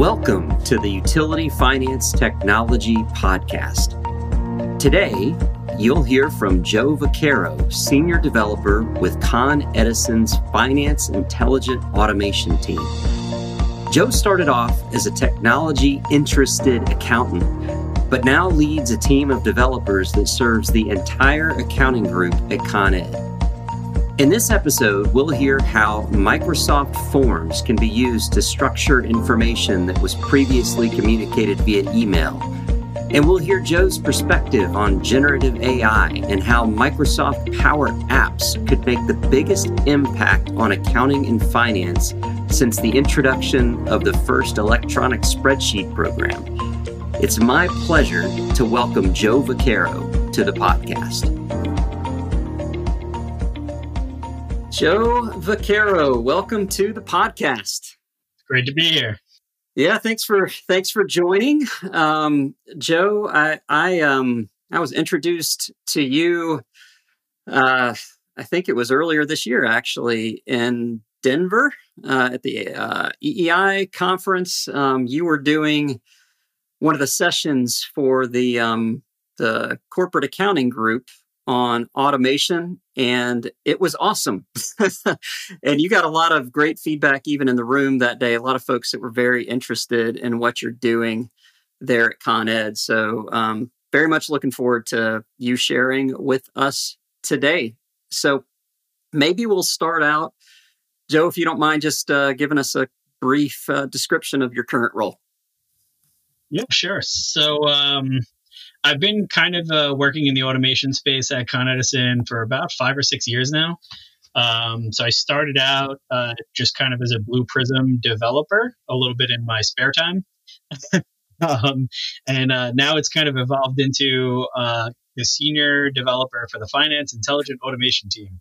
Welcome to the Utility Finance Technology Podcast. Today, you'll hear from Joe Vaccaro, Senior Developer with Con Edison's Finance Intelligent Automation team. Joe started off as a technology interested accountant, but now leads a team of developers that serves the entire accounting group at Con Ed. In this episode, we'll hear how Microsoft Forms can be used to structure information that was previously communicated via email. And we'll hear Joe's perspective on generative AI and how Microsoft Power Apps could make the biggest impact on accounting and finance since the introduction of the first electronic spreadsheet program. It's my pleasure to welcome Joe Vaccaro to the podcast. Joe Vaccaro, welcome to the podcast. Great to be here. Yeah, thanks for thanks for joining, um, Joe. I I um I was introduced to you. Uh, I think it was earlier this year, actually, in Denver uh, at the uh, EEI conference. Um, you were doing one of the sessions for the um, the corporate accounting group on automation and it was awesome. and you got a lot of great feedback even in the room that day. A lot of folks that were very interested in what you're doing there at Con Ed. So, um, very much looking forward to you sharing with us today. So, maybe we'll start out, Joe, if you don't mind, just uh, giving us a brief uh, description of your current role. Yeah, sure. So, um, I've been kind of uh, working in the automation space at Con Edison for about five or six years now. Um, so I started out uh, just kind of as a Blue Prism developer, a little bit in my spare time. um, and uh, now it's kind of evolved into uh, the senior developer for the finance intelligent automation team.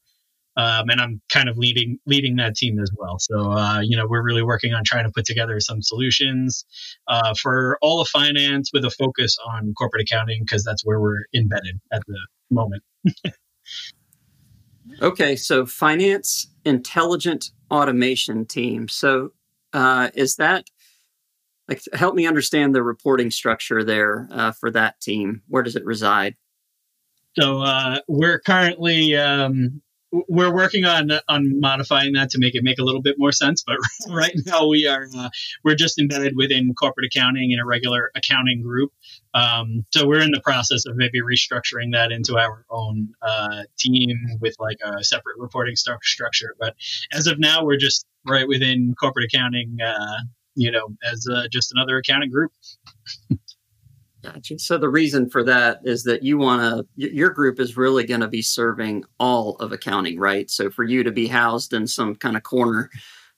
Um, and I'm kind of leading leading that team as well. So uh, you know we're really working on trying to put together some solutions uh, for all of finance with a focus on corporate accounting because that's where we're embedded at the moment. okay, so finance intelligent automation team. So uh, is that like help me understand the reporting structure there uh, for that team? Where does it reside? So uh, we're currently um, we're working on on modifying that to make it make a little bit more sense but right now we are uh, we're just embedded within corporate accounting in a regular accounting group. Um, so we're in the process of maybe restructuring that into our own uh, team with like a separate reporting st- structure. But as of now we're just right within corporate accounting uh, you know as uh, just another accounting group Gotcha. So the reason for that is that you want to, your group is really going to be serving all of accounting, right? So for you to be housed in some kind of corner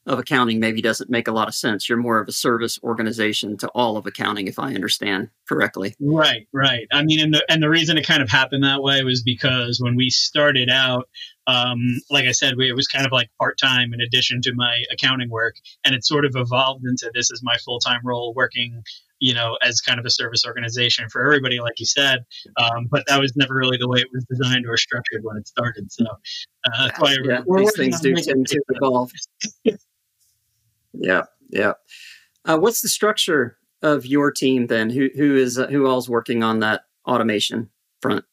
of accounting maybe doesn't make a lot of sense. You're more of a service organization to all of accounting, if I understand correctly. Right, right. I mean, and the and the reason it kind of happened that way was because when we started out, um, like I said, we, it was kind of like part time in addition to my accounting work, and it sort of evolved into this is my full time role working you know, as kind of a service organization for everybody, like you said. Um, but that was never really the way it was designed or structured when it started. So uh, that's why yeah, these things do tend to evolve. yeah, yeah. Uh, what's the structure of your team then? Who who is uh, who all's working on that automation front?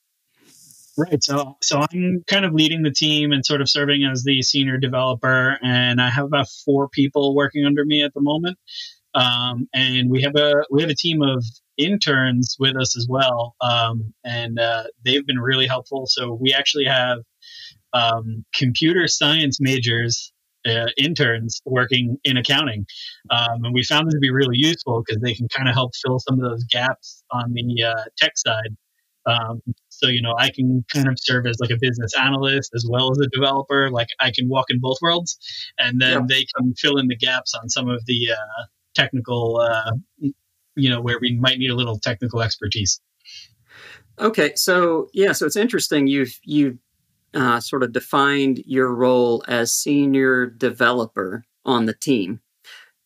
Right. So, so I'm kind of leading the team and sort of serving as the senior developer, and I have about four people working under me at the moment. Um, and we have a we have a team of interns with us as well, um, and uh, they've been really helpful. So we actually have um, computer science majors uh, interns working in accounting, um, and we found them to be really useful because they can kind of help fill some of those gaps on the uh, tech side. Um, so you know, I can kind of serve as like a business analyst as well as a developer. Like I can walk in both worlds, and then they can fill in the gaps on some of the uh, technical, uh, you know, where we might need a little technical expertise. Okay, so yeah, so it's interesting. You've you uh, sort of defined your role as senior developer on the team.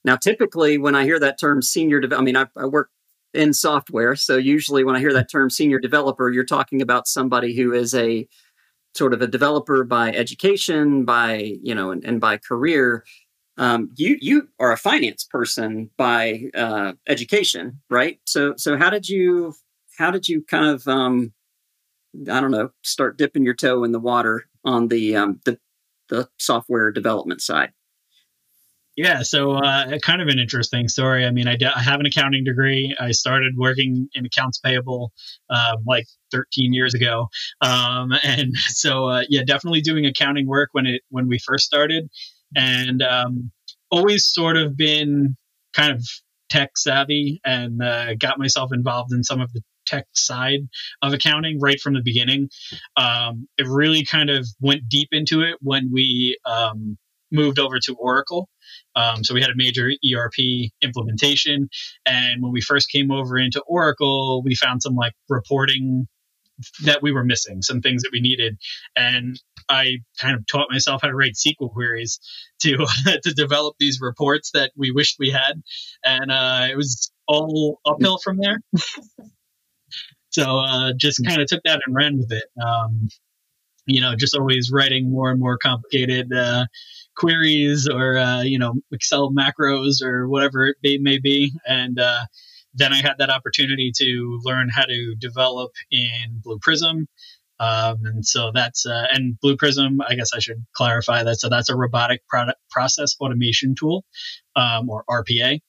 Now, typically, when I hear that term senior, de- I mean, I, I work in software, so usually when I hear that term senior developer, you're talking about somebody who is a sort of a developer by education, by you know, and, and by career um, you you are a finance person by uh, education, right? So so how did you how did you kind of um, I don't know start dipping your toe in the water on the um, the the software development side? Yeah, so uh, kind of an interesting story. I mean, I, have an accounting degree. I started working in accounts payable uh, like 13 years ago, um, and so uh, yeah, definitely doing accounting work when it when we first started, and um, always sort of been kind of tech savvy and uh, got myself involved in some of the tech side of accounting right from the beginning. Um, it really kind of went deep into it when we um, moved over to Oracle. Um, so we had a major ERP implementation. And when we first came over into Oracle, we found some like reporting that we were missing, some things that we needed. And I kind of taught myself how to write SQL queries to to develop these reports that we wished we had. And uh, it was all uphill from there. so uh, just kind of took that and ran with it. Um, you know, just always writing more and more complicated uh, queries or uh, you know Excel macros or whatever it may be, and uh, then I had that opportunity to learn how to develop in Blue Prism. Um, and so that's uh, and Blue Prism. I guess I should clarify that. So that's a robotic product process automation tool, um, or RPA.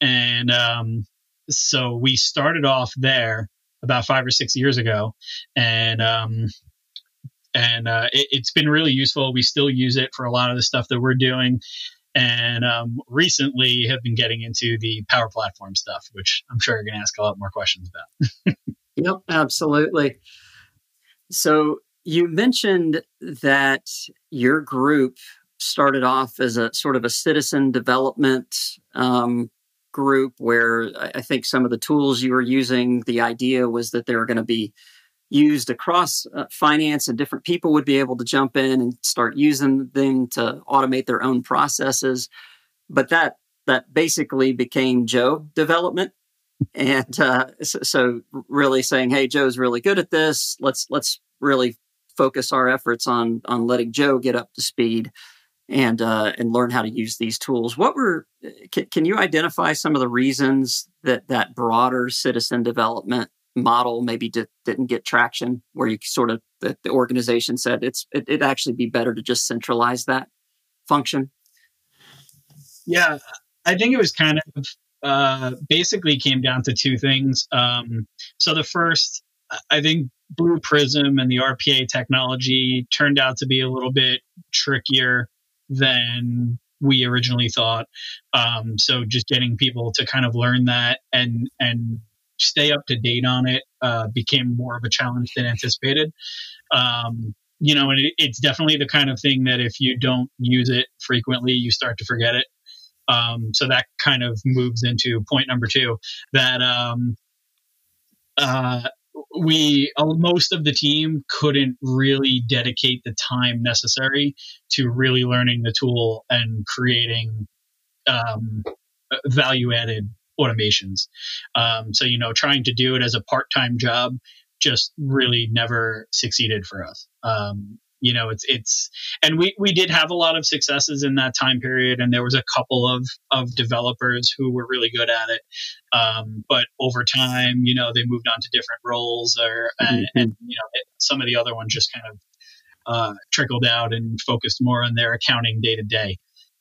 And um, so we started off there about five or six years ago, and um, and uh, it, has been really useful. We still use it for a lot of the stuff that we're doing, and um, recently have been getting into the Power Platform stuff, which I'm sure you're going to ask a lot more questions about. yep, absolutely. So you mentioned that your group started off as a sort of a citizen development um, group where I think some of the tools you were using, the idea was that they were going to be used across uh, finance and different people would be able to jump in and start using them to automate their own processes. But that that basically became joe development and uh, so, really saying hey joe's really good at this. Let's let's really focus our efforts on on letting joe get up to speed and uh, and learn how to use these tools. What were can, can you identify some of the reasons that that broader citizen development model maybe did, not get traction where you sort of the, the organization said it's it, would actually be better to just centralize that function? Yeah i think it was kind of uh, basically came down to two things um, so the first i think blue prism and the rpa technology turned out to be a little bit trickier than we originally thought um, so just getting people to kind of learn that and and stay up to date on it uh, became more of a challenge than anticipated. Um, you know, and it, it's definitely the kind of thing that if you don't use it frequently, you start to forget it. Um, so that kind of moves into point number two that um, uh, we uh, most of the team couldn't really dedicate the time necessary to really learning the tool and creating um, value added automations. Um, so, you know, trying to do it as a part time job just really never succeeded for us. Um, you know, it's, it's, and we, we did have a lot of successes in that time period. And there was a couple of, of developers who were really good at it. Um, but over time, you know, they moved on to different roles or, mm-hmm. and, and, you know, it, some of the other ones just kind of, uh, trickled out and focused more on their accounting day to day.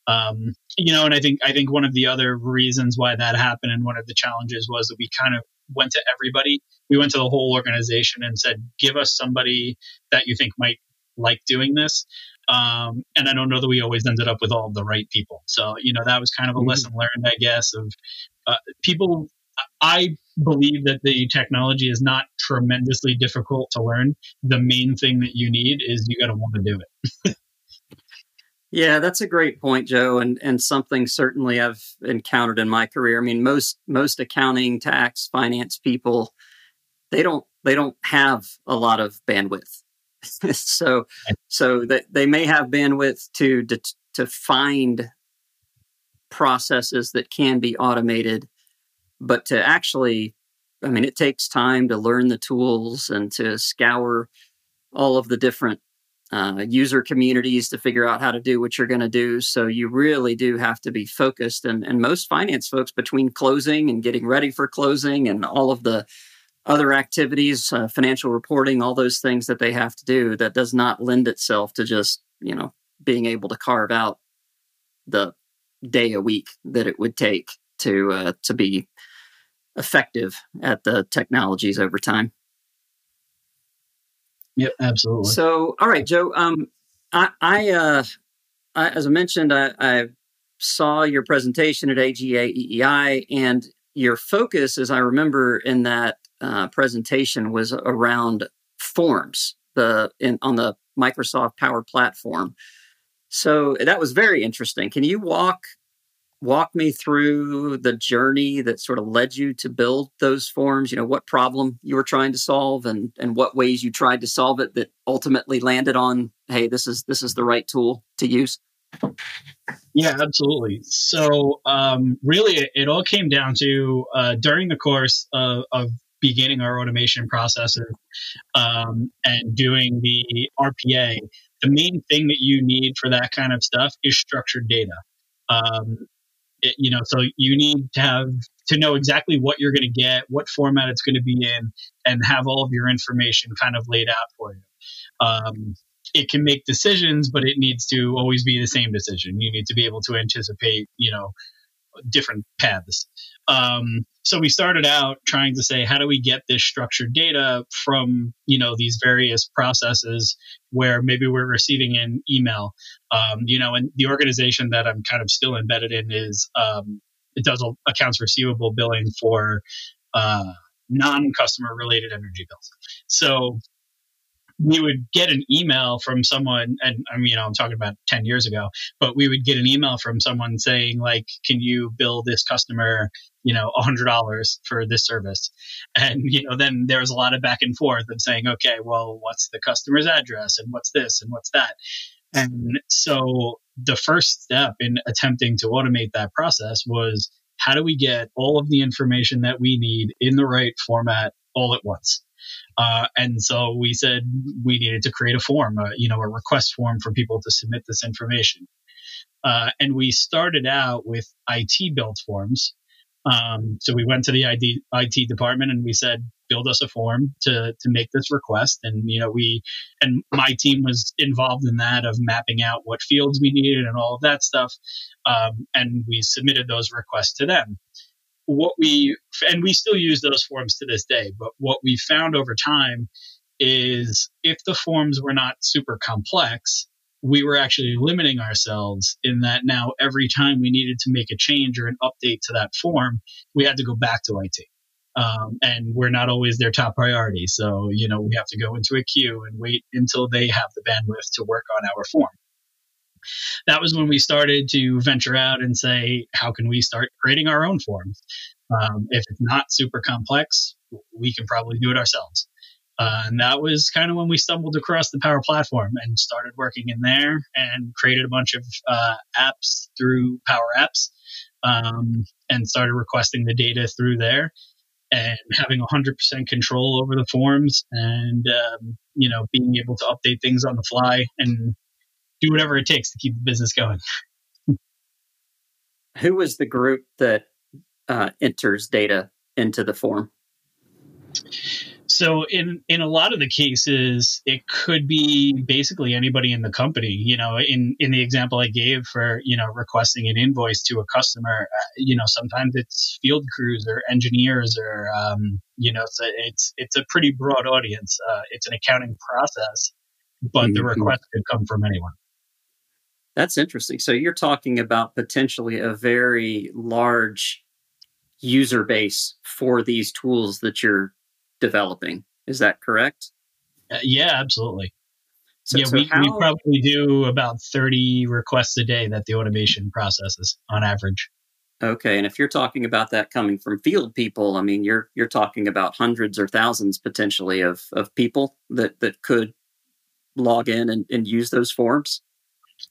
Um, you know, and I think I think one of the other reasons why that happened and one of the challenges was that we kind of went to everybody. We went to the whole organization and said, "Give us somebody that you think might like doing this." Um, and I don't know that we always ended up with all the right people. So you know, that was kind of a mm-hmm. lesson learned, I guess, of uh, people. I believe that the technology is not tremendously difficult to learn. The main thing that you need is you got to want to do it. Yeah, that's a great point, Joe, and and something certainly I've encountered in my career. I mean, most most accounting, tax, finance people, they don't they don't have a lot of bandwidth. so so that they may have bandwidth to, to to find processes that can be automated, but to actually, I mean, it takes time to learn the tools and to scour all of the different uh, user communities to figure out how to do what you're going to do. So you really do have to be focused. And, and most finance folks, between closing and getting ready for closing and all of the other activities, uh, financial reporting, all those things that they have to do, that does not lend itself to just, you know, being able to carve out the day a week that it would take to uh, to be effective at the technologies over time. Yep, absolutely. So, all right, Joe. Um, I, I, uh, I as I mentioned, I, I saw your presentation at AGA EEI, and your focus, as I remember in that uh, presentation, was around forms the in, on the Microsoft Power Platform. So that was very interesting. Can you walk walk me through the journey that sort of led you to build those forms you know what problem you were trying to solve and and what ways you tried to solve it that ultimately landed on hey this is this is the right tool to use yeah absolutely so um, really it, it, all came down to uh, during the course of, of beginning our automation processes um, and doing the rpa the main thing that you need for that kind of stuff is structured data um, it, you know, so you need to have to know exactly what you're going to get, what format it's going to be in, and have all of your information kind of laid out for you. Um, it can make decisions, but it needs to always be the same decision. You need to be able to anticipate, you know, different paths. Um, so we started out trying to say, how do we get this structured data from you know these various processes where maybe we're receiving an email, um, you know, and the organization that I'm kind of still embedded in is um, it does accounts receivable billing for uh, non-customer related energy bills. So we would get an email from someone and I mean, you know, I'm talking about 10 years ago, but we would get an email from someone saying like, can you bill this customer, you know, a hundred dollars for this service? And, you know, then there was a lot of back and forth of saying, okay, well, what's the customer's address and what's this and what's that? And so the first step in attempting to automate that process was how do we get all of the information that we need in the right format all at once? Uh, and so we said we needed to create a form, uh, you know, a request form for people to submit this information. Uh, and we started out with IT built forms. Um, so we went to the ID, IT department and we said, build us a form to, to make this request. And, you know, we, and my team was involved in that of mapping out what fields we needed and all of that stuff. Um, and we submitted those requests to them what we and we still use those forms to this day but what we found over time is if the forms were not super complex we were actually limiting ourselves in that now every time we needed to make a change or an update to that form we had to go back to it um, and we're not always their top priority so you know we have to go into a queue and wait until they have the bandwidth to work on our form that was when we started to venture out and say, how can we start creating our own forms? Um, if it's not super complex, we can probably do it ourselves. Uh, and that was kind of when we stumbled across the Power Platform and started working in there and created a bunch of uh, apps through Power Apps um, and started requesting the data through there and having 100% control over the forms and um, you know being able to update things on the fly and do whatever it takes to keep the business going. Who was the group that uh, enters data into the form? So in in a lot of the cases, it could be basically anybody in the company. You know, in in the example I gave for you know requesting an invoice to a customer, uh, you know sometimes it's field crews or engineers or um, you know it's a, it's it's a pretty broad audience. Uh, it's an accounting process, but mm-hmm. the request could come from anyone. That's interesting. So you're talking about potentially a very large user base for these tools that you're developing. Is that correct? Uh, yeah, absolutely. So, yeah, so we, how... we probably do about 30 requests a day that the automation processes on average. Okay, and if you're talking about that coming from field people, I mean, you're you're talking about hundreds or thousands potentially of of people that that could log in and, and use those forms.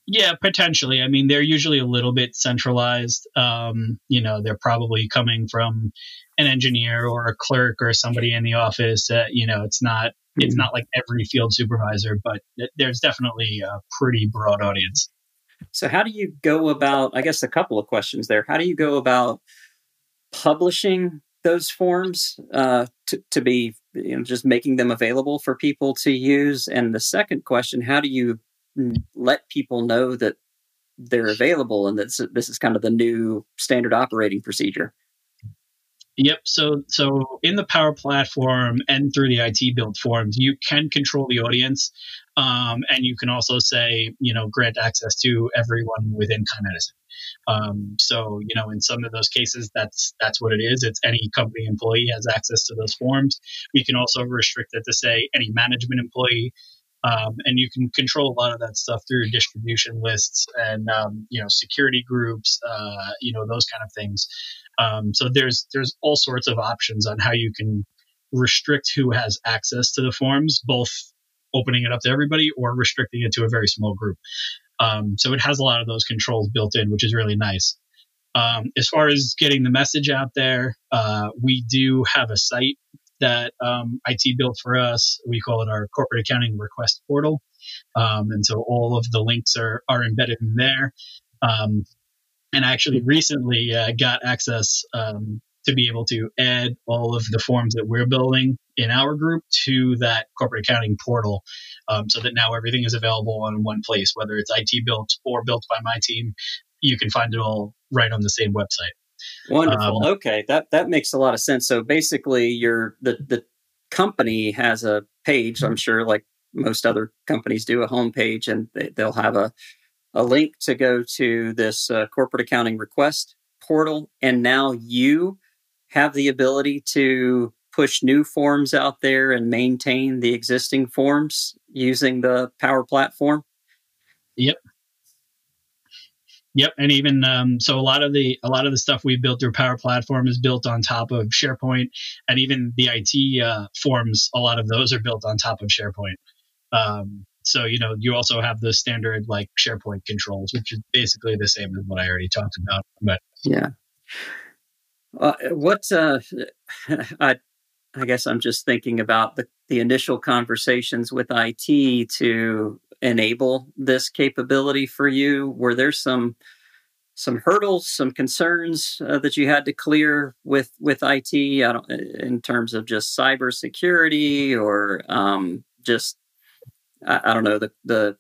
Yeah, potentially. I mean, they're usually a little bit centralized. Um, you know, they're probably coming from an engineer or a clerk or somebody in the office. Uh, you know, it's not It's not like every field supervisor, but there's definitely a pretty broad audience. So, how do you go about? I guess a couple of questions there. How do you go about publishing those forms uh, to, to be, you know, just making them available for people to use? And the second question: How do you let people know that they're available and that this is kind of the new standard operating procedure? Yep. So so in the Power Platform and through the IT build forms, you can control the audience, um, and you can also say, you know, grant access to everyone within Con Edison. Um, so you know, in some of those cases, that's that's what it is. It's any company employee has access to those forms. We can also restrict it to say any management employee. Um, and you can control a lot of that stuff through distribution lists and um, you know security groups, uh, you know those kind of things. Um, so there's there's all sorts of options on how you can restrict who has access to the forms, both opening it up to everybody or restricting it to a very small group. Um, so it has a lot of those controls built in, which is really nice. Um, as far as getting the message out there, uh, we do have a site that um, IT built for us. We call it our corporate accounting request portal. Um, and so all of the links are, are embedded in there. Um, and I actually recently uh, got access um, to be able to add all of the forms that we're building in our group to that corporate accounting portal um, so that now everything is available in one place, whether it's IT built or built by my team. You can find it all right on the same website. Wonderful. Um, okay, that that makes a lot of sense. So basically, your the the company has a page. I'm sure, like most other companies do, a homepage, and they, they'll have a a link to go to this uh, corporate accounting request portal. And now you have the ability to push new forms out there and maintain the existing forms using the Power Platform. Yep. Yep, and even um, so, a lot of the a lot of the stuff we built through Power Platform is built on top of SharePoint, and even the IT uh, forms, a lot of those are built on top of SharePoint. Um, so, you know, you also have the standard like SharePoint controls, which is basically the same as what I already talked about. But yeah. Uh, what, uh, I, I guess I'm just thinking about the, the initial conversations with IT to enable this capability for you. Were there some, some hurdles, some concerns uh, that you had to clear with with IT in terms of just cybersecurity or um, just I, I don't know the the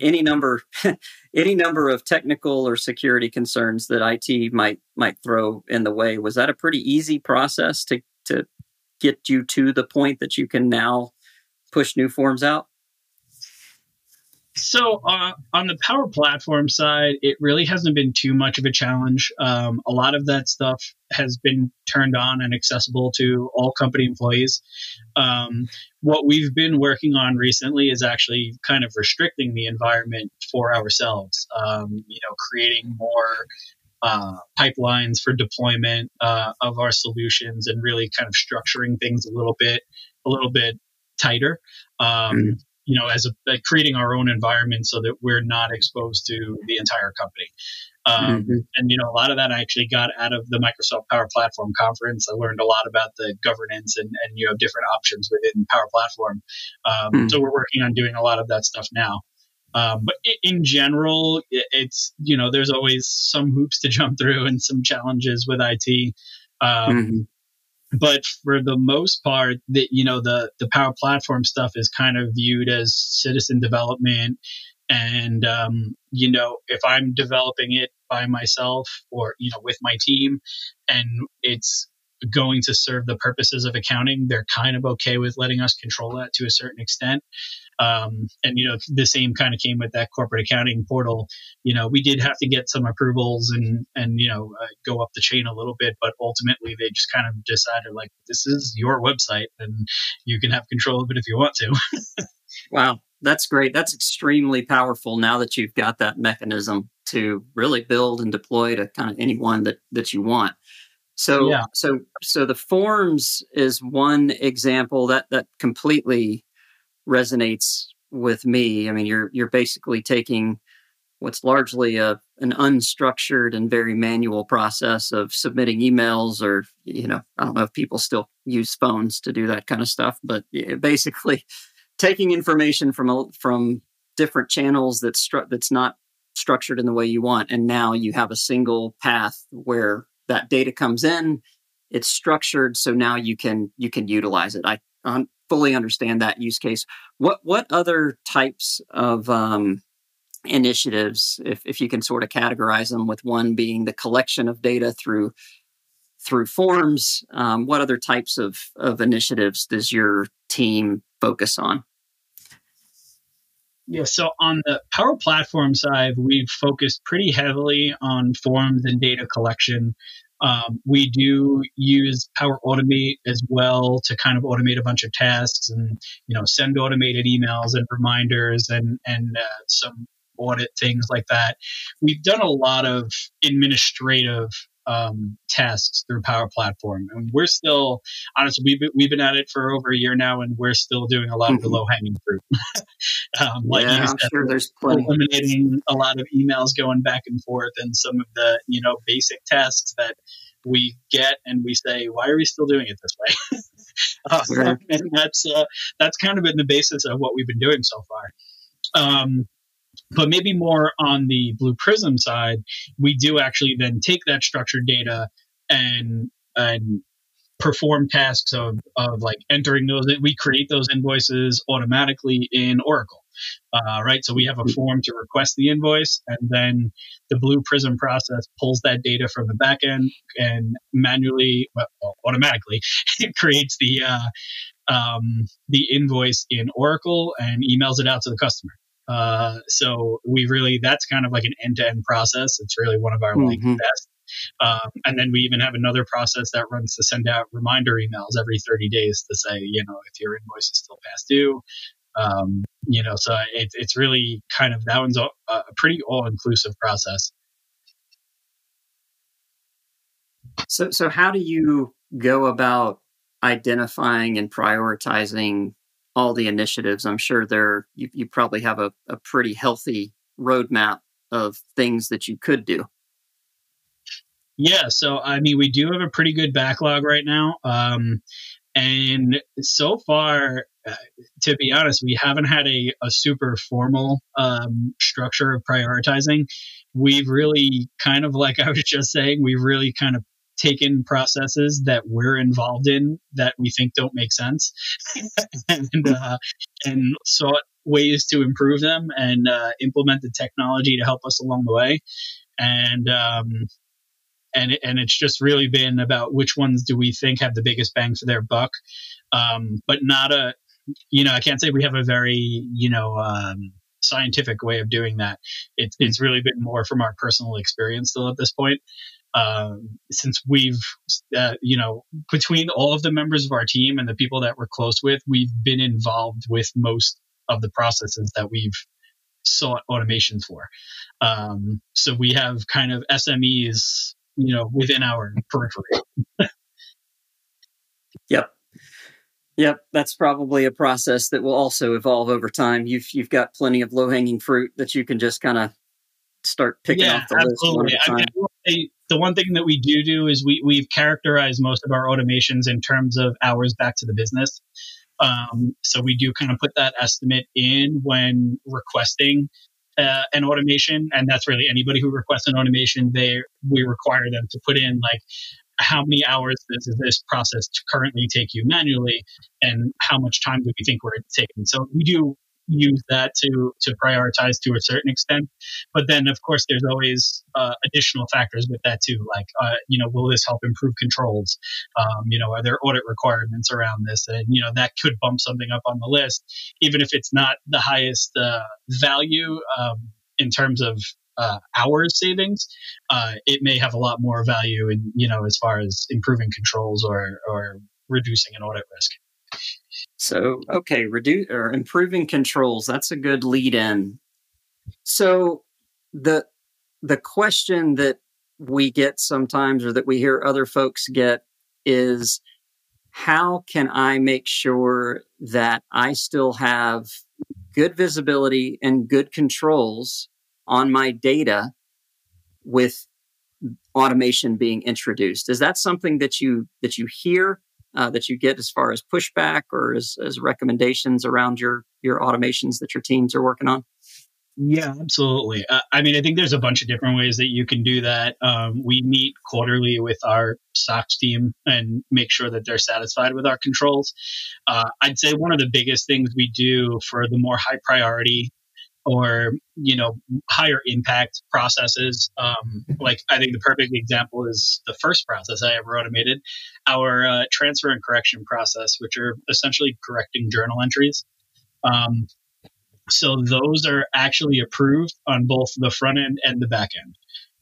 any number any number of technical or security concerns that IT might might throw in the way. Was that a pretty easy process to to get you to the point that you can now push new forms out? So uh, on the Power Platform side, it really hasn't been too much of a challenge. Um, a lot of that stuff has been turned on and accessible to all company employees. Um, what we've been working on recently is actually kind of restricting the environment for ourselves. Um, you know, creating more uh, pipelines for deployment uh, of our solutions and really kind of structuring things a little bit, a little bit tighter. Um, mm-hmm you know, as a, creating our own environment so that we're not exposed to the entire company. Um, mm-hmm. And you know, a lot of that I actually got out of the Microsoft Power Platform conference. I learned a lot about the governance and, and you know different options within Power Platform. Um, mm-hmm. So we're working on doing a lot of that stuff now. Um, but in general, it's you know there's always some hoops to jump through and some challenges with IT. Um, mm-hmm but for the most part that you know the the power platform stuff is kind of viewed as citizen development. And um, you know if i'm developing it by myself or you know with my team and it's going to serve the purposes of accounting they're kind of okay with letting us control that to a certain extent um, and you know, the same kind of came with that corporate accounting portal. You know, we did have to get some approvals and and you know uh, go up the chain a little bit, but ultimately they just kind of decided like this is your website and you can have control of it if you want to. wow, that's great. That's extremely powerful. Now that you've got that mechanism to really build and deploy to kind of anyone that that you want. So yeah. so so the forms is one example that that completely resonates with me. I mean, you're you're basically taking what's largely a an unstructured and very manual process of submitting emails or you know i don't know if people still use phones to do that kind of stuff but basically taking information from a, from different channels that's stru- that's not structured in the way you want and now you have a single path where that data comes in it's structured so now you can you can utilize it i um, fully understand that use case. What what other types of um, initiatives if, if you can sort of categorize them with one being the collection of data through through forms um, what other types of, of initiatives does your team focus on? Yeah so on the power platform side we've focused pretty heavily on forms and data collection um, we do use Power Automate as well to kind of automate a bunch of tasks and you know send automated emails and reminders and and uh, some audit things like that. We've done a lot of administrative um, tasks through Power Platform, and we're still honestly we've been, we've been at it for over a year now, and we're still doing a lot mm-hmm. of the mm-hmm. low hanging fruit. um, like yeah, I'm sure there's plenty. eliminating a lot of emails going back and forth, and some of the you know basic tasks that we get, and we say, why are we still doing it this way? uh, and that's uh, that's kind of been the basis of what we've been doing so far. Um, but maybe more on the Blue Prism side, we do actually then take that structured data and and perform tasks of, of like entering those. We create those invoices automatically in Oracle, uh, right? So we have a form to request the invoice, and then the Blue Prism process pulls that data from the backend and manually, well, automatically, it creates the uh, um, the invoice in Oracle and emails it out to the customer. Uh, so we really, that's kind of like an end to end process. It's really one of our mm-hmm. like best. Um, and then we even have another process that runs to send out reminder emails every 30 days to say, you know, if your invoice is still past due, um, you know, so it, it's really kind of that one's a, a pretty all inclusive process. So, so how do you go about identifying and prioritizing all the initiatives, I'm sure there you, you probably have a, a pretty healthy roadmap of things that you could do. Yeah, so I mean, we do have a pretty good backlog right now, um, and so far, uh, to be honest, we haven't had a, a super formal um, structure of prioritizing. We've really kind of, like I was just saying, we've really kind of taken processes that we're involved in that we think don't make sense and, uh, and sought ways to improve them and uh, the technology to help us along the way. And, um, and, and it's just really been about which ones do we think have the biggest bang for their buck. Um, but not a, you know, I can't say we have a very, you know, um, scientific way of doing that. It, it's really been more from our personal experience still at this point um, since we've, uh, you know, between all of the members of our team and the people that we're close with, we've been involved with most of the processes that we've sought automation for. Um, so we have kind of SMEs, you know, within our periphery. yep. Yep, that's probably a process that will also evolve over time. You've you've got plenty of low hanging fruit that you can just kind of start picking yeah, off the absolutely. list. I mean, the one thing that we do do is we, we've characterized most of our automations in terms of hours back to the business. Um, so we do kind of put that estimate in when requesting uh, an automation, and that's really anybody who requests an automation. They we require them to put in like how many hours does this process currently take you manually, and how much time do we think we're taking. So we do use that to to prioritize to a certain extent. But then, of course, there's always uh, additional factors with that too. Like, uh, you know, will this help improve controls? Um, you know, are there audit requirements around this? And you know, that could bump something up on the list, even if it's not the highest uh, value um, in terms of uh, hours savings, uh, it may have a lot more value in, you know, as far as improving controls or, or reducing an audit risk. So, okay, reduce or improving controls. That's a good lead in. So, the the question that we get sometimes or that we hear other folks get is how can I make sure that I still have good visibility and good controls on my data with automation being introduced. Is that something that you that you hear uh, that you get as far as pushback or as, as recommendations around your your automations that your teams are working on? Yeah, absolutely. Uh, I mean, I think there's a bunch of different ways that you can do that. Um, we meet quarterly with our SOX team and make sure that they're satisfied with our controls. Uh, I'd say one of the biggest things we do for the more high priority or you know higher impact processes um, like i think the perfect example is the first process i ever automated our uh, transfer and correction process which are essentially correcting journal entries um, so those are actually approved on both the front end and the back end.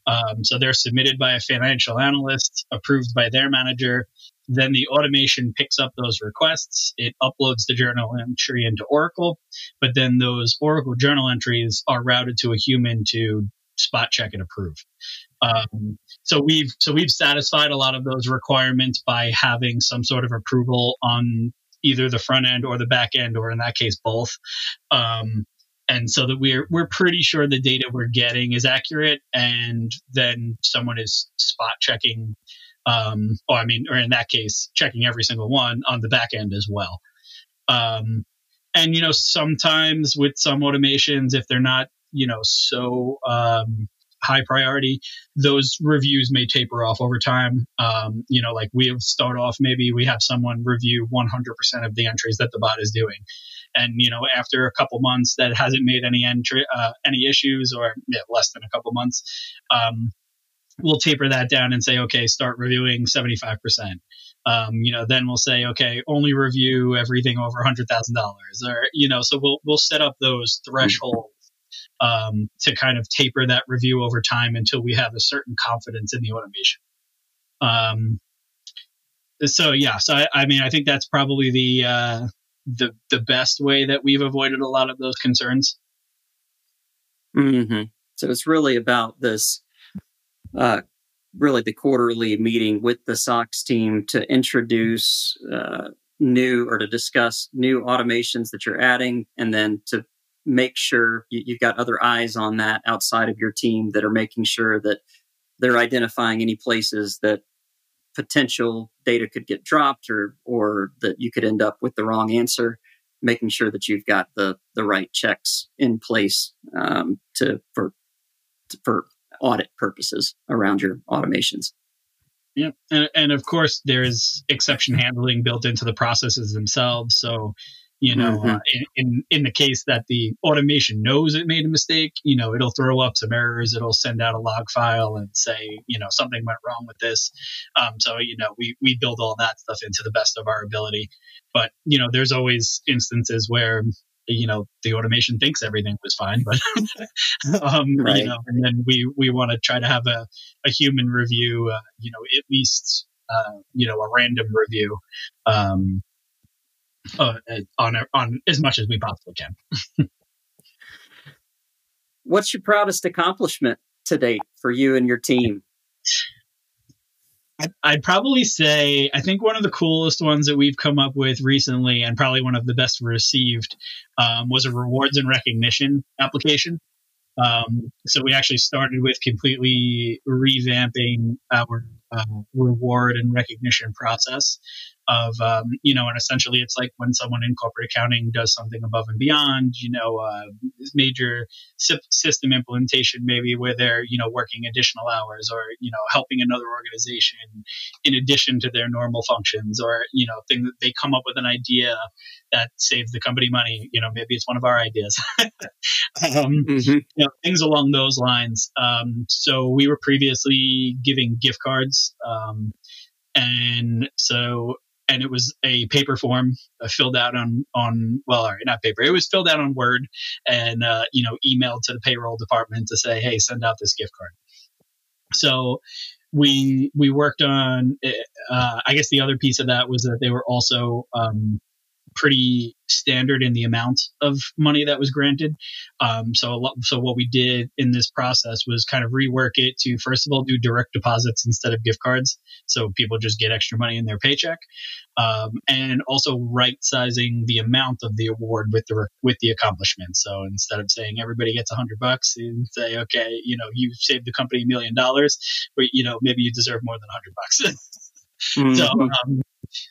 Um, so they're submitted by a financial analyst, approved by their manager. Then the automation picks up those requests. It uploads the journal entry into Oracle, but then those Oracle journal entries are routed to a human to spot check and approve. Um, so we've so we've satisfied a lot of those requirements by having some sort of approval on either the front end or the back end, or in that case, both. Um, and so that we're we're pretty sure the data we're getting is accurate, and then someone is spot checking, um, or I mean, or in that case, checking every single one on the back end as well. Um, and you know, sometimes with some automations, if they're not you know so um, high priority, those reviews may taper off over time. Um, you know, like we'll start off, maybe we have someone review 100% of the entries that the bot is doing. And, you know, after a couple months that hasn't made any entry, uh, any issues or yeah, less than a couple months, um, we'll taper that down and say, okay, start reviewing 75%. Um, you know, then we'll say, okay, only review everything over $100,000 or, you know, so we'll, we'll set up those thresholds um, to kind of taper that review over time until we have a certain confidence in the automation. Um, so yeah, so I, I, mean, I think that's probably the uh, the the best way that we've avoided a lot of those concerns. Mm-hmm. So it's really about this, uh, really the quarterly meeting with the SOX team to introduce uh, new or to discuss new automations that you're adding, and then to make sure you, have got other eyes on that outside of your team that are making sure that they're identifying any places that potential data could get dropped or or that you could end up with the wrong answer making sure that you've got the the right checks in place um, to for for audit purposes around your automations yeah and, and of course there's exception handling built into the processes themselves so you know, mm-hmm. uh, in, in, in the case that the automation knows it made a mistake, you know, it'll throw up some errors. It'll send out a log file and say, you know, something went wrong with this. Um, so you know, we we build all that stuff into the best of our ability. But you know, there's always instances where you know the automation thinks everything was fine, but um, right. you know, and then we we want to try to have a a human review, uh, you know, at least uh, you know a random review. Um, uh, on on as much as we possibly can. What's your proudest accomplishment to date for you and your team? I'd probably say I think one of the coolest ones that we've come up with recently, and probably one of the best received, um, was a rewards and recognition application. Um, so we actually started with completely revamping our uh, reward and recognition process of um, you know and essentially it's like when someone in corporate accounting does something above and beyond you know uh, major system implementation maybe where they're you know working additional hours or you know helping another organization in addition to their normal functions or you know thing that they come up with an idea that saves the company money you know maybe it's one of our ideas um, mm-hmm. you know, things along those lines um, so we were previously giving gift cards um, and so and it was a paper form uh, filled out on on well, all right, not paper. It was filled out on Word and uh, you know emailed to the payroll department to say, hey, send out this gift card. So we we worked on. Uh, I guess the other piece of that was that they were also um, pretty standard in the amount of money that was granted. Um, so, lot, so what we did in this process was kind of rework it to first of all do direct deposits instead of gift cards, so people just get extra money in their paycheck, um, and also right sizing the amount of the award with the with the accomplishment. So instead of saying everybody gets a hundred bucks, and say, okay, you know, you saved the company a million dollars, but you know maybe you deserve more than a hundred bucks. mm-hmm. So um,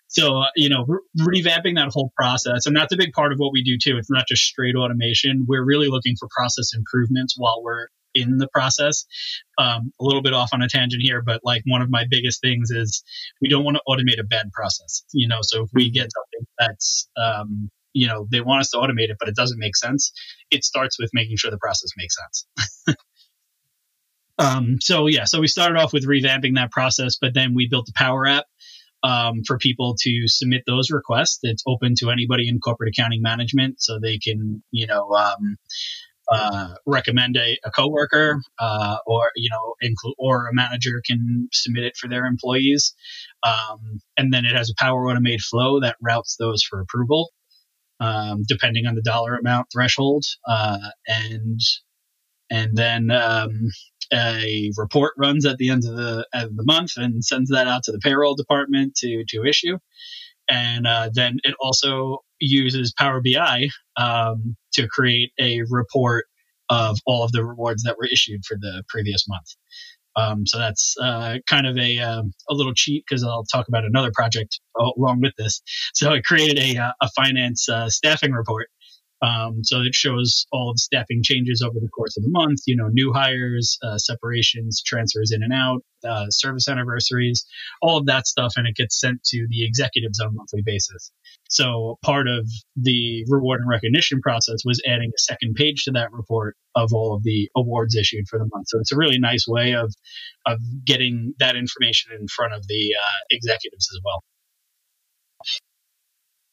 so, uh, you know, re- revamping that whole process. And that's a big part of what we do too. It's not just straight automation. We're really looking for process improvements while we're in the process. Um, a little bit off on a tangent here, but like one of my biggest things is we don't want to automate a bad process. You know, so if we get something that's, um, you know, they want us to automate it, but it doesn't make sense. It starts with making sure the process makes sense. um, so yeah, so we started off with revamping that process, but then we built the Power App um, for people to submit those requests. It's open to anybody in corporate accounting management, so they can, you know, um, uh, recommend a, a coworker, uh, or you know, include or a manager can submit it for their employees, um, and then it has a Power Automate flow that routes those for approval, um, depending on the dollar amount threshold, uh, and and then um, a report runs at the end of the of the month and sends that out to the payroll department to to issue, and uh, then it also uses Power BI um, to create a report of all of the rewards that were issued for the previous month. Um, so that's uh, kind of a um, a little cheat because I'll talk about another project along with this. So I created a uh, a finance uh, staffing report um, so it shows all of the staffing changes over the course of the month, you know, new hires, uh, separations, transfers in and out, uh, service anniversaries, all of that stuff. And it gets sent to the executives on a monthly basis. So part of the reward and recognition process was adding a second page to that report of all of the awards issued for the month. So it's a really nice way of, of getting that information in front of the uh, executives as well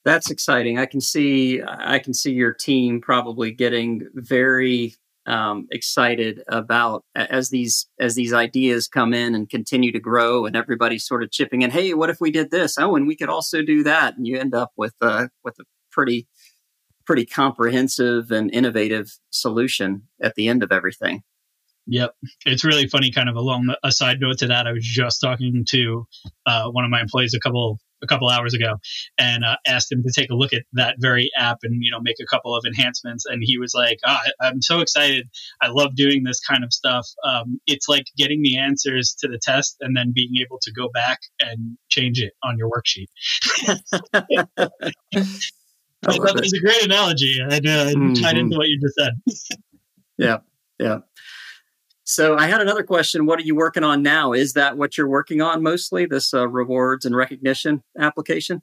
that's exciting. I can see I can see your team probably getting very um, excited about as these as these ideas come in and continue to grow, and everybody's sort of chipping in. Hey, what if we did this? Oh, and we could also do that, and you end up with a with a pretty pretty comprehensive and innovative solution at the end of everything. Yep. It's really funny, kind of along a side note to that. I was just talking to uh, one of my employees a couple a couple hours ago and uh, asked him to take a look at that very app and you know make a couple of enhancements and he was like oh, i'm so excited i love doing this kind of stuff um, it's like getting the answers to the test and then being able to go back and change it on your worksheet I thought that was a great analogy. I uh, mm-hmm. tied into what you just said. yeah, yeah. So I had another question. What are you working on now? Is that what you're working on mostly? This uh, rewards and recognition application?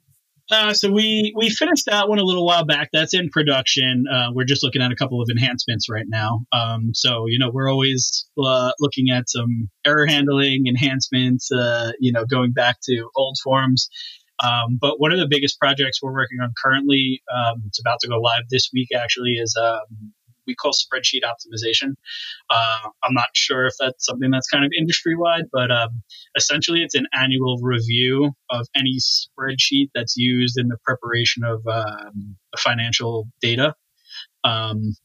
Uh, so we we finished that one a little while back. That's in production. Uh, we're just looking at a couple of enhancements right now. Um, so you know we're always uh, looking at some error handling enhancements. Uh, you know going back to old forms. Um, but one of the biggest projects we're working on currently, um, it's about to go live this week actually, is um, we call spreadsheet optimization. Uh, I'm not sure if that's something that's kind of industry wide, but um, essentially it's an annual review of any spreadsheet that's used in the preparation of um, financial data. Um,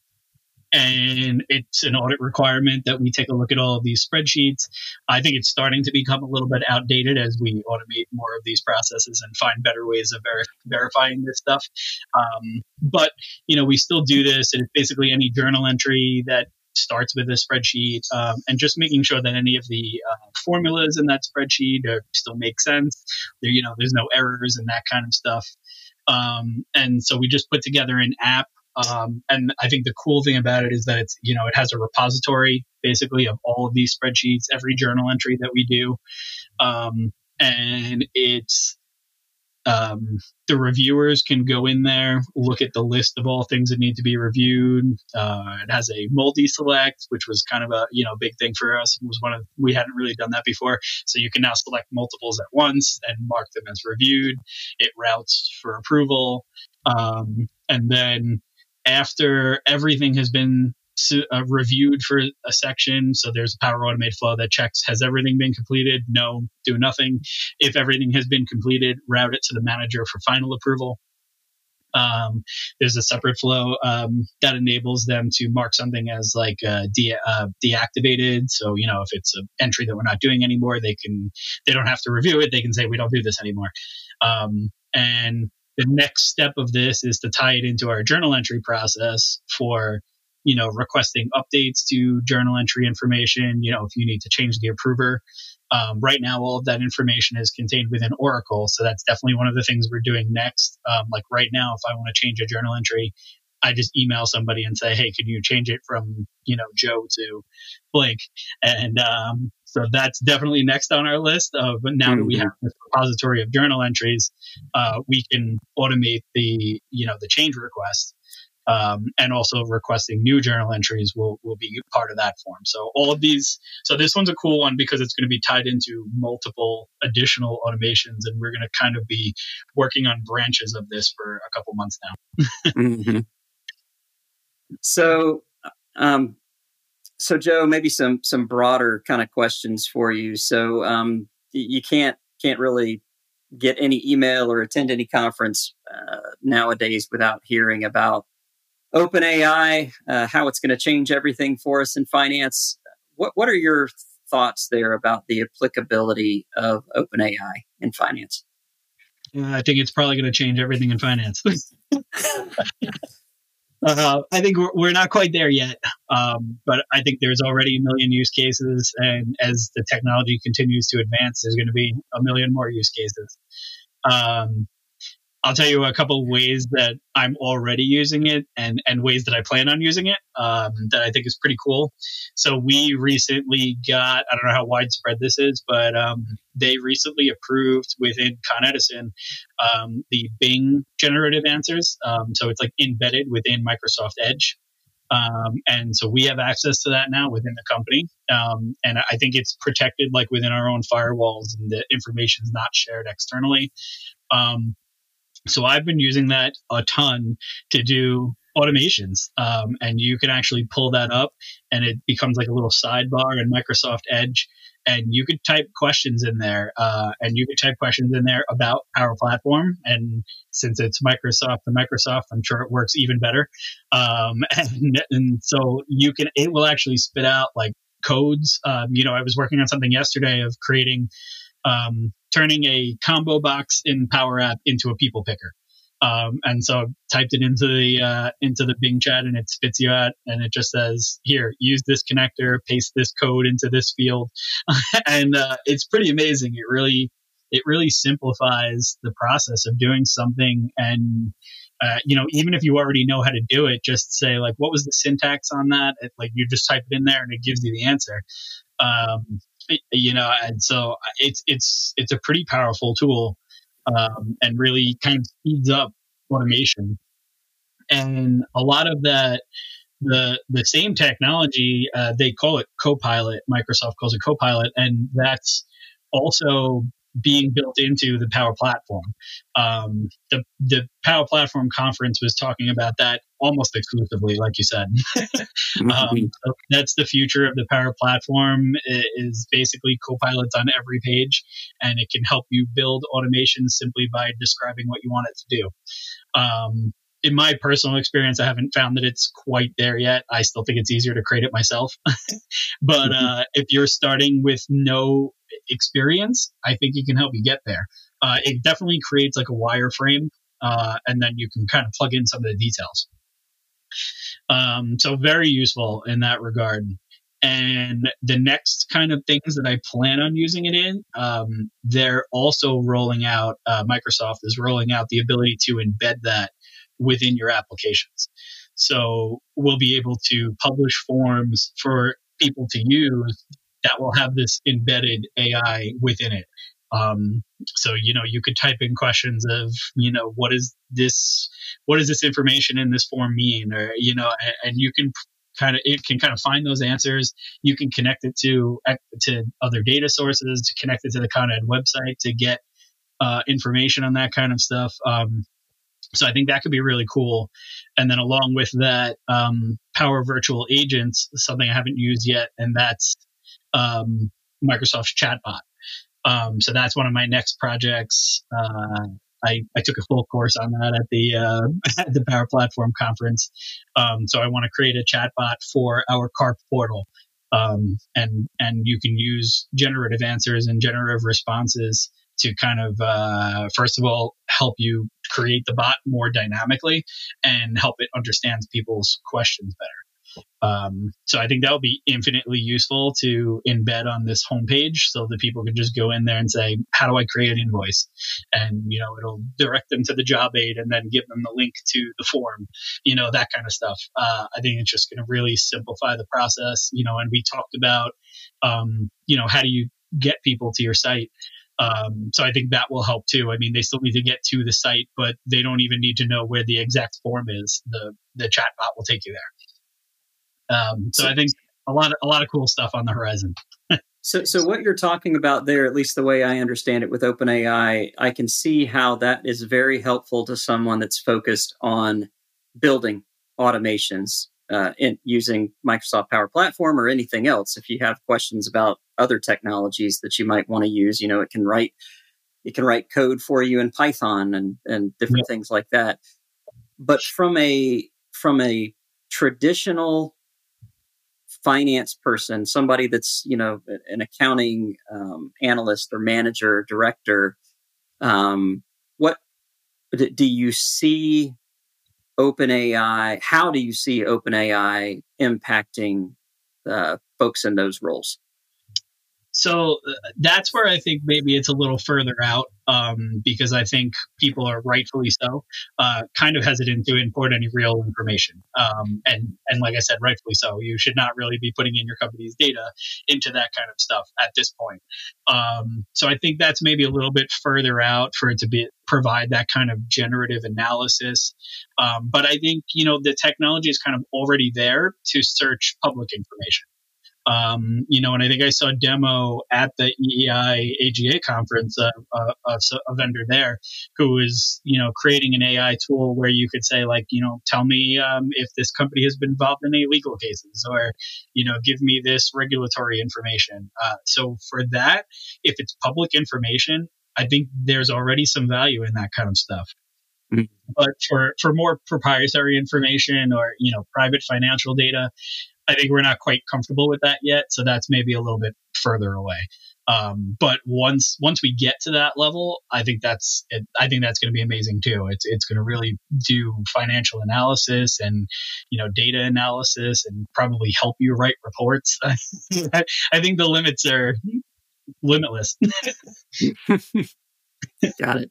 and it's an audit requirement that we take a look at all of these spreadsheets. I think it's starting to become a little bit outdated as we automate more of these processes and find better ways of ver- verifying this stuff. Um, but you know, we still do this, and it's basically any journal entry that starts with a spreadsheet, um, and just making sure that any of the uh, formulas in that spreadsheet are, still make sense. There, you know, there's no errors and that kind of stuff. Um, and so we just put together an app um, and I think the cool thing about it is that it's, you know, it has a repository basically of all of these spreadsheets, every journal entry that we do. Um, and it's, um, the reviewers can go in there, look at the list of all things that need to be reviewed. Uh, it has a multi-select, which was kind of a you know big thing for us. It was one of we hadn't really done that before, so you can now select multiples at once and mark them as reviewed. It routes for approval, um, and then after everything has been uh, reviewed for a section. So there's a Power Automate flow that checks has everything been completed? No, do nothing. If everything has been completed, route it to the manager for final approval. Um, there's a separate flow um, that enables them to mark something as like uh, de- uh, deactivated. So you know if it's an entry that we're not doing anymore, they can they don't have to review it. They can say we don't do this anymore. Um, and the next step of this is to tie it into our journal entry process for you know requesting updates to journal entry information. You know if you need to change the approver. Um, right now, all of that information is contained within Oracle. So that's definitely one of the things we're doing next. Um, like right now, if I want to change a journal entry, I just email somebody and say, "Hey, can you change it from you know Joe to blank?" And um, so that's definitely next on our list. Of now that we mm-hmm. have this repository of journal entries, uh, we can automate the you know the change request um, and also requesting new journal entries will, will be part of that form. So all of these, so this one's a cool one because it's going to be tied into multiple additional automations, and we're going to kind of be working on branches of this for a couple months now. mm-hmm. So, um, so Joe, maybe some some broader kind of questions for you. So um, you can't can't really get any email or attend any conference uh, nowadays without hearing about OpenAI, uh, how it's going to change everything for us in finance. What what are your thoughts there about the applicability of OpenAI in finance? I think it's probably going to change everything in finance. uh, I think we're, we're, not quite there yet, um, but I think there's already a million use cases, and as the technology continues to advance, there's going to be a million more use cases. Um, I'll tell you a couple ways that I'm already using it and, and ways that I plan on using it um, that I think is pretty cool. So we recently got, I don't know how widespread this is, but um, they recently approved within Con Edison um, the Bing generative answers. Um, so it's like embedded within Microsoft Edge. Um, and so we have access to that now within the company. Um, and I think it's protected like within our own firewalls and the information is not shared externally. Um, so I've been using that a ton to do automations. Um, and you can actually pull that up and it becomes like a little sidebar in Microsoft Edge. And you could type questions in there, uh, and you could type questions in there about Power Platform. And since it's Microsoft to Microsoft, I'm sure it works even better. Um, and, and so you can, it will actually spit out like codes. Um, you know, I was working on something yesterday of creating um, turning a combo box in Power App into a people picker. Um, and so I typed it into the uh, into the Bing chat, and it spits you out, and it just says, "Here, use this connector, paste this code into this field," and uh, it's pretty amazing. It really it really simplifies the process of doing something, and uh, you know, even if you already know how to do it, just say like, "What was the syntax on that?" It, like you just type it in there, and it gives you the answer. Um, you know, and so it's it's it's a pretty powerful tool, um, and really kind of speeds up automation. And a lot of that, the the same technology, uh, they call it Copilot. Microsoft calls it Copilot, and that's also being built into the Power Platform. Um, the the Power Platform conference was talking about that almost exclusively, like you said. um, mm-hmm. so that's the future of the Power Platform. It is basically Copilots on every page, and it can help you build automation simply by describing what you want it to do. Um, in my personal experience, I haven't found that it's quite there yet. I still think it's easier to create it myself. but mm-hmm. uh, if you're starting with no experience, I think it can help you get there. Uh, it definitely creates like a wireframe, uh, and then you can kind of plug in some of the details. Um, so very useful in that regard. And the next kind of things that I plan on using it in, um, they're also rolling out. Uh, Microsoft is rolling out the ability to embed that within your applications. So we'll be able to publish forms for people to use that will have this embedded AI within it. Um, so you know you could type in questions of you know what is this what does this information in this form mean or you know and, and you can kind of it can kind of find those answers you can connect it to to other data sources to connect it to the Con Ed website to get uh, information on that kind of stuff um, so I think that could be really cool. And then along with that, um, Power Virtual Agents, something I haven't used yet, and that's um, Microsoft's chatbot. Um, so that's one of my next projects. Uh, I, I took a full course on that at the uh, at the Power Platform conference. Um, so I want to create a chatbot for our CARP portal, um, and and you can use generative answers and generative responses to kind of uh, first of all help you create the bot more dynamically and help it understand people's questions better. Um, so I think that would be infinitely useful to embed on this homepage so that people can just go in there and say, how do I create an invoice? And, you know, it'll direct them to the job aid and then give them the link to the form, you know, that kind of stuff. Uh, I think it's just going to really simplify the process, you know, and we talked about, um, you know, how do you get people to your site? Um, so I think that will help too. I mean, they still need to get to the site, but they don't even need to know where the exact form is. The the chatbot will take you there. Um, so, so I think a lot of, a lot of cool stuff on the horizon. so so what you're talking about there, at least the way I understand it with OpenAI, I can see how that is very helpful to someone that's focused on building automations uh, in using Microsoft Power Platform or anything else. If you have questions about other technologies that you might want to use, you know, it can write it can write code for you in Python and and different yeah. things like that. But from a from a traditional finance person, somebody that's you know an accounting um, analyst or manager, director, um, what do you see OpenAI, how do you see OpenAI impacting uh, folks in those roles? So uh, that's where I think maybe it's a little further out um, because I think people are rightfully so uh, kind of hesitant to import any real information. Um, and and like I said, rightfully so. You should not really be putting in your company's data into that kind of stuff at this point. Um, so I think that's maybe a little bit further out for it to be provide that kind of generative analysis. Um, but I think you know the technology is kind of already there to search public information. Um, you know, and I think I saw a demo at the EEI AGA conference, uh, uh, a, a, vendor there who was, you know, creating an AI tool where you could say, like, you know, tell me um, if this company has been involved in any legal cases or, you know, give me this regulatory information. Uh, so for that, if it's public information, I think there's already some value in that kind of stuff. Mm-hmm. But for, for more proprietary information or, you know, private financial data, I think we're not quite comfortable with that yet. So that's maybe a little bit further away. Um, but once once we get to that level, I think that's I think that's going to be amazing too. It's it's going to really do financial analysis and you know data analysis and probably help you write reports. I think the limits are limitless. Got it.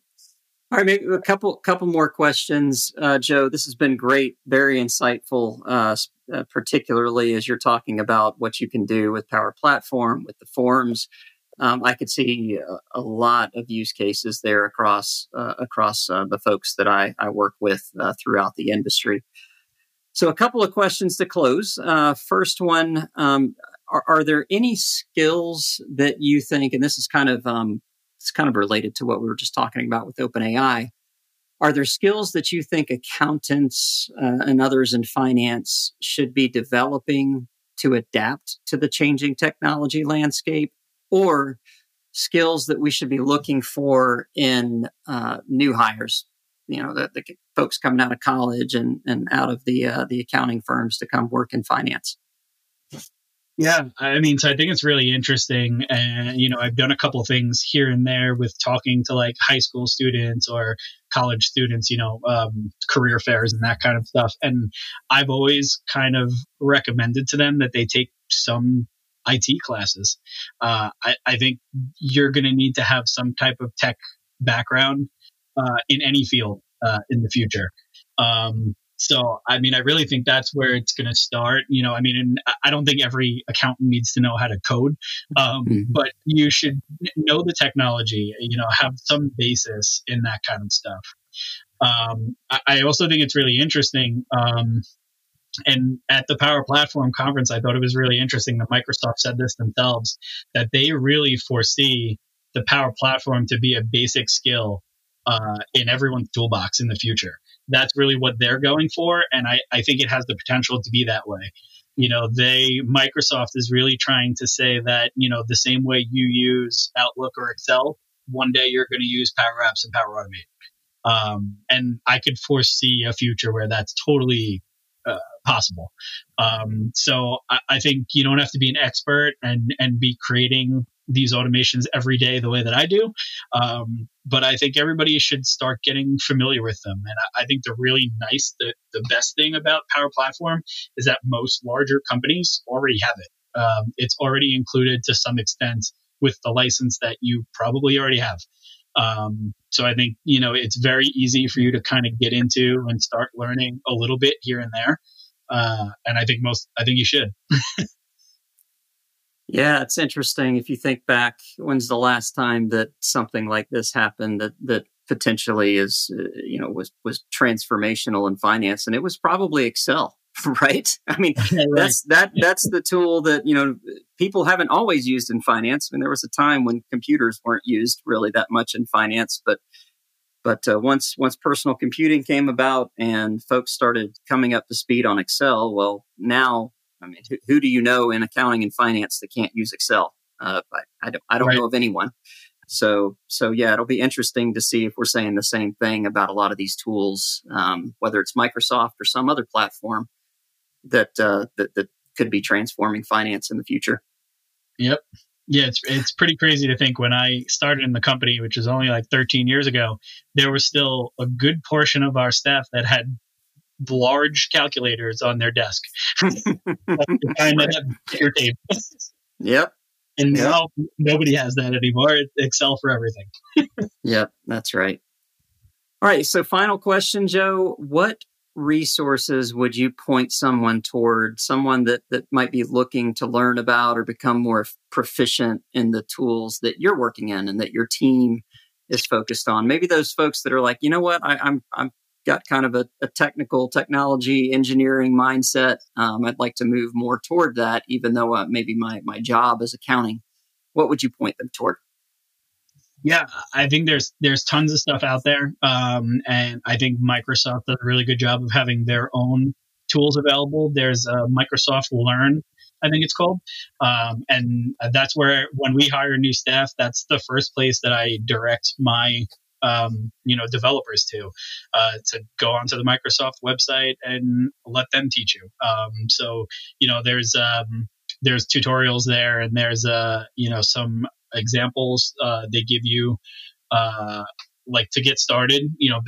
All right, maybe a couple couple more questions, uh, Joe. This has been great, very insightful, uh, uh, particularly as you're talking about what you can do with Power Platform with the forms. Um, I could see a, lot of use cases there across uh, across uh, the folks that I, I work with uh, throughout the industry. So, a couple of questions to close. first one: um, are, are, there any skills that you think, and this is kind of um, it's kind of related to what we were just talking about with OpenAI. Are there skills that you think accountants uh, and others in finance should be developing to adapt to the changing technology landscape, or skills that we should be looking for in uh, new hires? You know, the, the, folks coming out of college and, and out of the uh, the accounting firms to come work in finance. Yeah, I mean, so I think it's really interesting. And, you know, I've done a couple things here and there with talking to like high school students or college students, you know, um, career fairs and that kind of stuff. And I've always kind of recommended to them that they take some IT classes. Uh, I, I, think you're going to need to have some type of tech background uh, in any field uh, in the future. Um, so, I mean, I really think that's where it's going to start. You know, I mean, and I don't think every accountant needs to know how to code, um, mm-hmm. but you should know the technology, you know, have some basis in that kind of stuff. Um, I, I, also think it's really interesting. Um, and at the Power Platform conference, I thought it was really interesting that Microsoft said this themselves that they really foresee the Power Platform to be a basic skill uh, in everyone's toolbox in the future that's really what they're going for. And I, I think it has the potential to be that way. You know, they, Microsoft is really trying to say that, you know, the same way you use Outlook or Excel, one day you're going to use Power Apps and Power Automate. Um, and I could foresee a future where that's totally uh, possible. Um, so I, I, think you don't have to be an expert and and be creating these automations every day the way that I do. Um, but I think everybody should start getting familiar with them. And I, I think the really nice, the, the best thing about Power Platform is that most larger companies already have it. Um, it's already included to some extent with the license that you probably already have. Um, so I think, you know, it's very easy for you to kind of get into and start learning a little bit here and there. Uh, and I think most, I think you should. yeah, it's interesting. If you think back, when's the last time that something like this happened that, that potentially is, uh, you know, was, was transformational in finance? And it was probably Excel. right? I mean, right. that's that that's the tool that you know people haven't always used in finance. I mean, there was a time when computers weren't used really that much in finance, but but uh, once once personal computing came about and folks started coming up to speed on Excel, well, now I mean, who, who do you know in accounting and finance that can't use Excel? Uh, I, I don't I don't right. know of anyone. So, so yeah, it'll be interesting to see if we're saying the same thing about a lot of these tools, um, whether it's Microsoft or some other platform that uh, that that could be transforming finance in the future. Yep. Yeah, it's it's pretty crazy to think when I started in the company, which was only like 13 years ago, there was still a good portion of our staff that had large calculators on their desk. tape. Yep. And yep. now nobody has that anymore. It's Excel for everything. yep, that's right. All right. So, final question, Joe. What resources would you point someone toward someone that that might be looking to learn about or become more proficient in the tools that you're working in and that your team is focused on maybe those folks that are like you know what I, am I'm, I'm got kind of a, a technical technology engineering mindset um, i'd like to move more toward that even though uh, maybe my my job is accounting what would you point them toward yeah, I think there's there's tons of stuff out there, um, and I think Microsoft does a really good job of having their own tools available. There's uh, Microsoft Learn, I think it's called, um, and that's where when we hire new staff, that's the first place that I direct my um, you know developers to uh, to go onto the Microsoft website and let them teach you. Um, so you know there's um, there's tutorials there and there's uh you know some examples uh, they give you uh, like to get started you know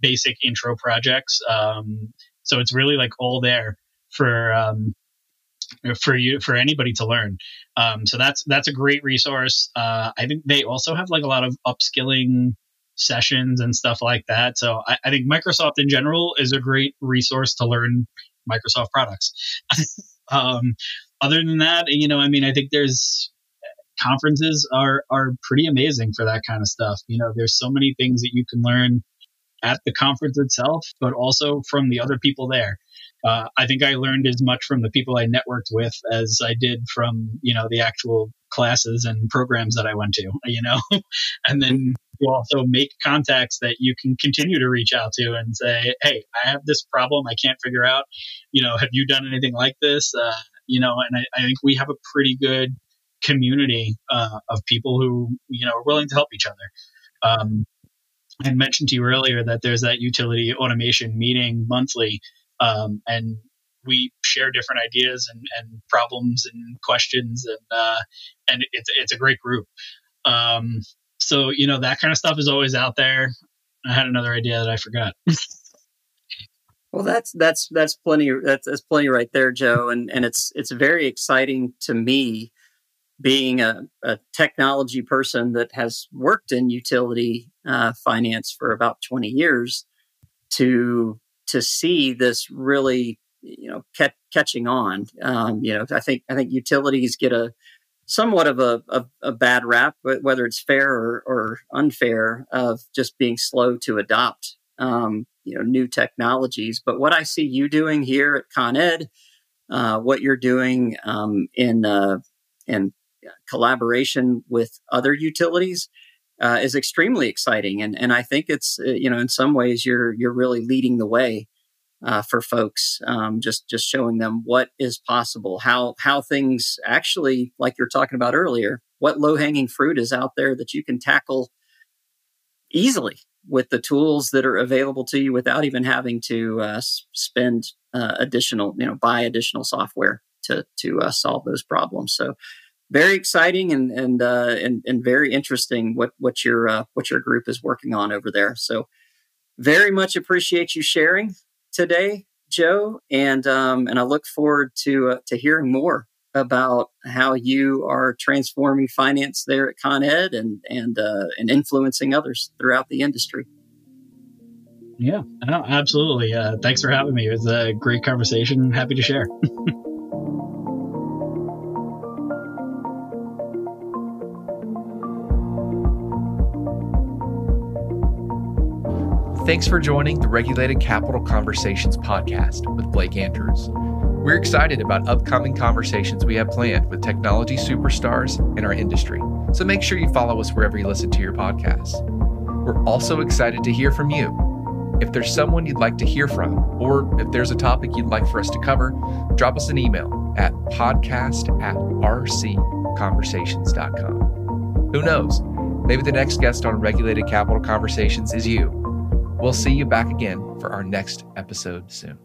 basic intro projects. Um, so it's really like all there for um, for you for anybody to learn. Um, so that's that's a great resource. Uh, i think they also have like a lot of upskilling sessions and stuff like that so I, I think microsoft in general is a great resource to learn microsoft products um, other than that you know i mean i think there's conferences are are pretty amazing for that kind of stuff. You know, there's so many things that you can learn at the conference itself, but also from the other people there. Uh, I think I learned as much from the people I networked with as I did from you know the actual classes and programs that I went to. You know, and then you also make contacts that you can continue to reach out to and say, "Hey, I have this problem I can't figure out. You know, have you done anything like this?" Uh, you know, and I, I think we have a pretty good community uh, of people who you know are willing to help each other. Um, I mentioned to you earlier that there's that utility automation meeting monthly, um, and we share different ideas and, and problems and questions, and uh, and it's it's a great group. Um, so you know that kind of stuff is always out there. I had another idea that I forgot. Well, that's that's that's plenty. That's, that's plenty right there, Joe, and and it's it's very exciting to me being a, a, technology person that has worked in utility uh, finance for about 20 years to to see this really you know ke- catching on um, you know i think i think utilities get a somewhat of a, a, a bad rap whether it's fair or, or, unfair of just being slow to adopt um, you know new technologies. But what i see you doing here at con ed uh, what you're doing um, in uh, in collaboration with other utilities uh, is extremely exciting, and and I think it's uh, you know in some ways you're you're really leading the way uh, for folks, um, just just showing them what is possible, how how things actually like you're talking about earlier, what low hanging fruit is out there that you can tackle easily with the tools that are available to you without even having to uh, spend uh, additional, you know, buy additional software to to uh, solve those problems. So very exciting and and uh, and, and very interesting what what your uh, what your group is working on over there. So very much appreciate you sharing today, Joe, and um, and I look forward to uh, to hearing more about how you are transforming finance there at Con Ed and and uh, and influencing others throughout the industry. Yeah, no, absolutely. Uh, thanks for having me. It was a great conversation. Happy to share. Thanks for joining the Regulated Capital Conversations podcast with Blake Andrews. We're excited about upcoming conversations we have planned with technology superstars in our industry, so make sure you follow us wherever you listen to your podcasts. We're also excited to hear from you. If there's someone you'd like to hear from, or if there's a topic you'd like for us to cover, drop us an email at podcast at rcconversations.com. Who knows? Maybe the next guest on Regulated Capital Conversations is you. We'll see you back again for our next episode soon.